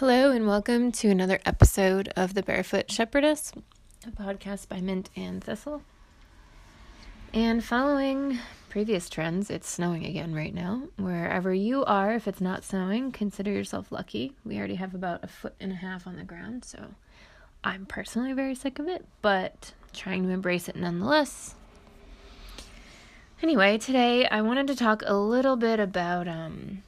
Hello, and welcome to another episode of The Barefoot Shepherdess, a podcast by Mint and Thistle. And following previous trends, it's snowing again right now. Wherever you are, if it's not snowing, consider yourself lucky. We already have about a foot and a half on the ground, so I'm personally very sick of it, but trying to embrace it nonetheless. Anyway, today I wanted to talk a little bit about um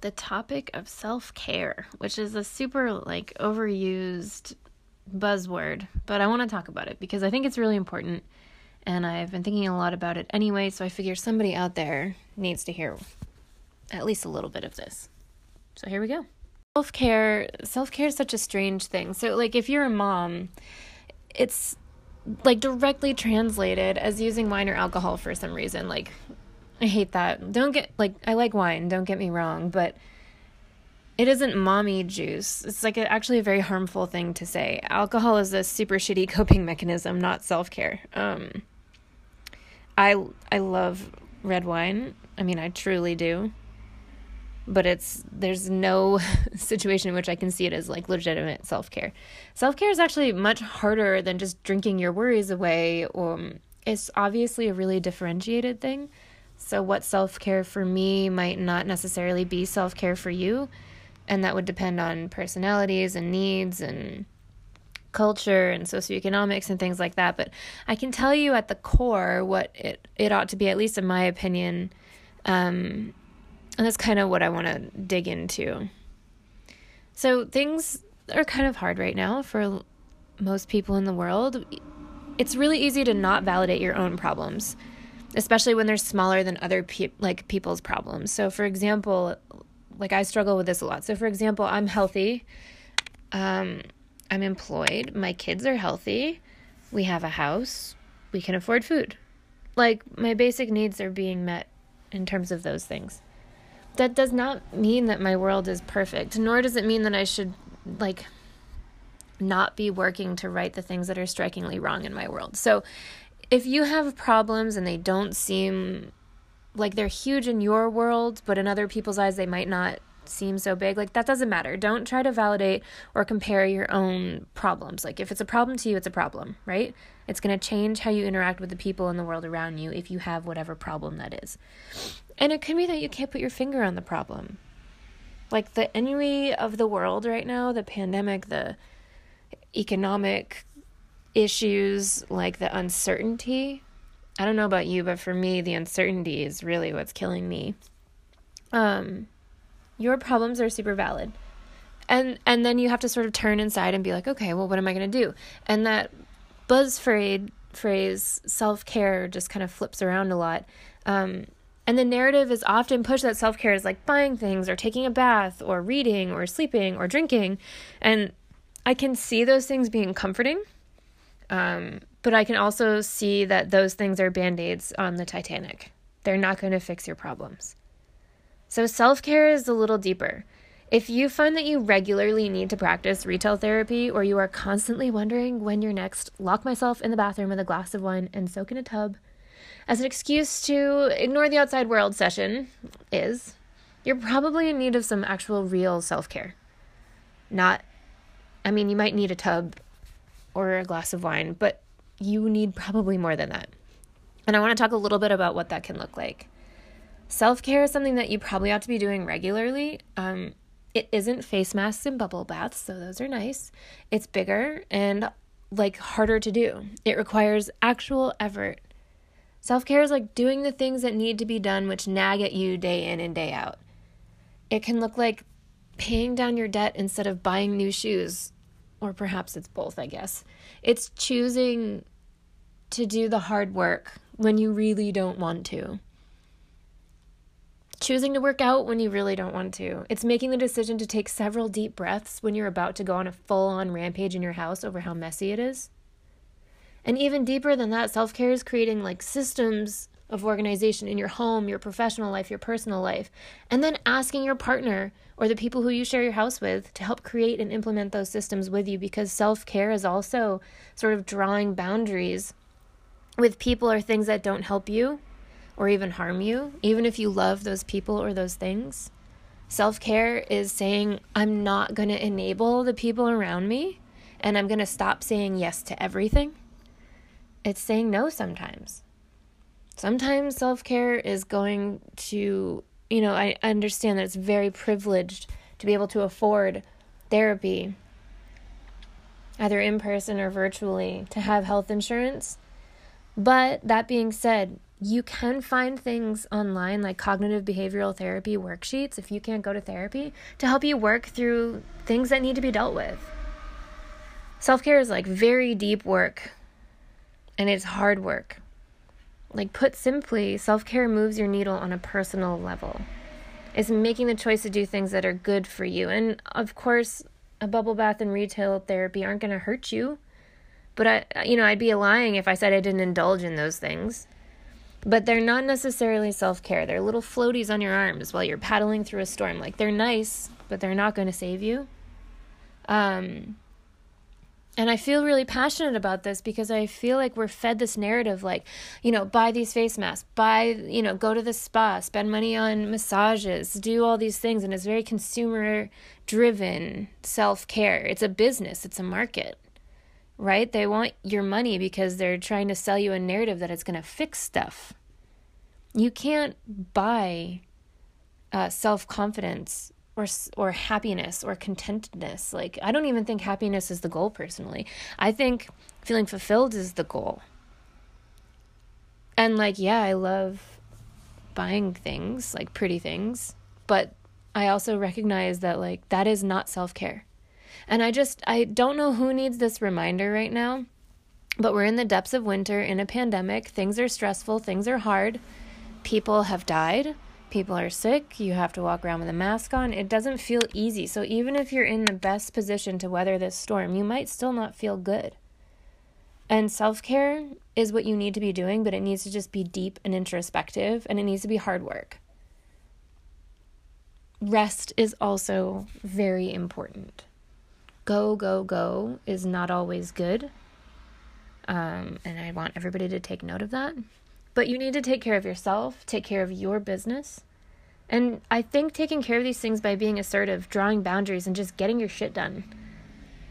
the topic of self care, which is a super like overused buzzword, but I want to talk about it because I think it's really important and I've been thinking a lot about it anyway, so I figure somebody out there needs to hear at least a little bit of this. So here we go. Self care, self care is such a strange thing. So, like, if you're a mom, it's like directly translated as using wine or alcohol for some reason. Like, I hate that. Don't get like I like wine, don't get me wrong, but it isn't mommy juice. It's like a, actually a very harmful thing to say. Alcohol is a super shitty coping mechanism, not self-care. Um I I love red wine. I mean, I truly do. But it's there's no situation in which I can see it as like legitimate self-care. Self-care is actually much harder than just drinking your worries away. Um, it's obviously a really differentiated thing so, what self care for me might not necessarily be self care for you. And that would depend on personalities and needs and culture and socioeconomics and things like that. But I can tell you at the core what it, it ought to be, at least in my opinion. Um, and that's kind of what I want to dig into. So, things are kind of hard right now for most people in the world. It's really easy to not validate your own problems especially when they're smaller than other pe- like people's problems. So for example, like I struggle with this a lot. So for example, I'm healthy. Um I'm employed. My kids are healthy. We have a house. We can afford food. Like my basic needs are being met in terms of those things. That does not mean that my world is perfect, nor does it mean that I should like not be working to right the things that are strikingly wrong in my world. So if you have problems and they don't seem like they're huge in your world, but in other people's eyes they might not seem so big, like that doesn't matter. Don't try to validate or compare your own problems. Like if it's a problem to you, it's a problem, right? It's going to change how you interact with the people in the world around you if you have whatever problem that is. And it could be that you can't put your finger on the problem. Like the ennui of the world right now, the pandemic, the economic issues like the uncertainty. I don't know about you, but for me, the uncertainty is really what's killing me. Um, your problems are super valid. And and then you have to sort of turn inside and be like, okay, well, what am I going to do? And that buzz phrase, phrase self care just kind of flips around a lot. Um, and the narrative is often pushed that self care is like buying things or taking a bath or reading or sleeping or drinking. And I can see those things being comforting um, but I can also see that those things are band aids on the Titanic. They're not going to fix your problems. So self care is a little deeper. If you find that you regularly need to practice retail therapy or you are constantly wondering when you're next lock myself in the bathroom with a glass of wine and soak in a tub as an excuse to ignore the outside world session is, you're probably in need of some actual real self care. Not, I mean, you might need a tub or a glass of wine, but you need probably more than that. And I want to talk a little bit about what that can look like. Self care is something that you probably ought to be doing regularly. Um, it isn't face masks and bubble baths, so those are nice. It's bigger and like harder to do. It requires actual effort. Self care is like doing the things that need to be done, which nag at you day in and day out. It can look like paying down your debt instead of buying new shoes or perhaps it's both, I guess. It's choosing to do the hard work when you really don't want to. Choosing to work out when you really don't want to. It's making the decision to take several deep breaths when you're about to go on a full on rampage in your house over how messy it is. And even deeper than that, self care is creating like systems of organization in your home, your professional life, your personal life, and then asking your partner or the people who you share your house with to help create and implement those systems with you because self care is also sort of drawing boundaries with people or things that don't help you or even harm you, even if you love those people or those things. Self care is saying, I'm not going to enable the people around me and I'm going to stop saying yes to everything. It's saying no sometimes. Sometimes self care is going to, you know, I understand that it's very privileged to be able to afford therapy, either in person or virtually, to have health insurance. But that being said, you can find things online like cognitive behavioral therapy worksheets if you can't go to therapy to help you work through things that need to be dealt with. Self care is like very deep work and it's hard work. Like, put simply, self care moves your needle on a personal level. It's making the choice to do things that are good for you. And of course, a bubble bath and retail therapy aren't going to hurt you. But I, you know, I'd be lying if I said I didn't indulge in those things. But they're not necessarily self care. They're little floaties on your arms while you're paddling through a storm. Like they're nice, but they're not going to save you. Um, and I feel really passionate about this because I feel like we're fed this narrative like, you know, buy these face masks, buy, you know, go to the spa, spend money on massages, do all these things. And it's very consumer driven self care. It's a business, it's a market, right? They want your money because they're trying to sell you a narrative that it's going to fix stuff. You can't buy uh, self confidence or or happiness or contentedness. Like I don't even think happiness is the goal personally. I think feeling fulfilled is the goal. And like yeah, I love buying things, like pretty things, but I also recognize that like that is not self-care. And I just I don't know who needs this reminder right now. But we're in the depths of winter in a pandemic. Things are stressful, things are hard. People have died people are sick, you have to walk around with a mask on. It doesn't feel easy. So even if you're in the best position to weather this storm, you might still not feel good. And self care is what you need to be doing, but it needs to just be deep and introspective, and it needs to be hard work. Rest is also very important. Go, go, go is not always good. Um, and I want everybody to take note of that. But you need to take care of yourself, take care of your business. And I think taking care of these things by being assertive, drawing boundaries, and just getting your shit done.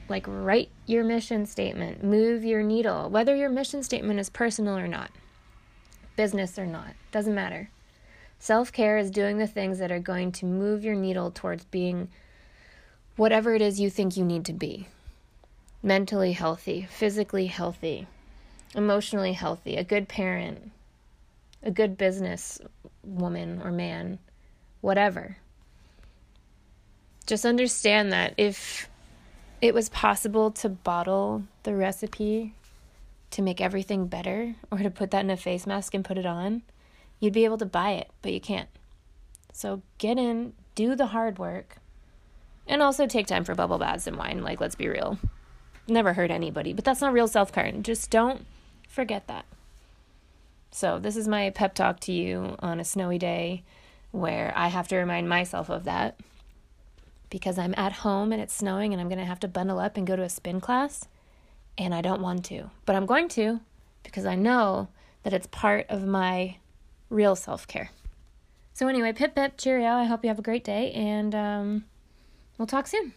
Like, write your mission statement, move your needle, whether your mission statement is personal or not, business or not, doesn't matter. Self care is doing the things that are going to move your needle towards being whatever it is you think you need to be mentally healthy, physically healthy, emotionally healthy, a good parent, a good business woman or man, whatever. Just understand that if it was possible to bottle the recipe to make everything better or to put that in a face mask and put it on, you'd be able to buy it, but you can't. So get in, do the hard work, and also take time for bubble baths and wine. Like, let's be real. Never hurt anybody, but that's not real self care. Just don't forget that. So, this is my pep talk to you on a snowy day where I have to remind myself of that because I'm at home and it's snowing and I'm going to have to bundle up and go to a spin class. And I don't want to, but I'm going to because I know that it's part of my real self care. So, anyway, pip pip, cheerio. I hope you have a great day and um, we'll talk soon.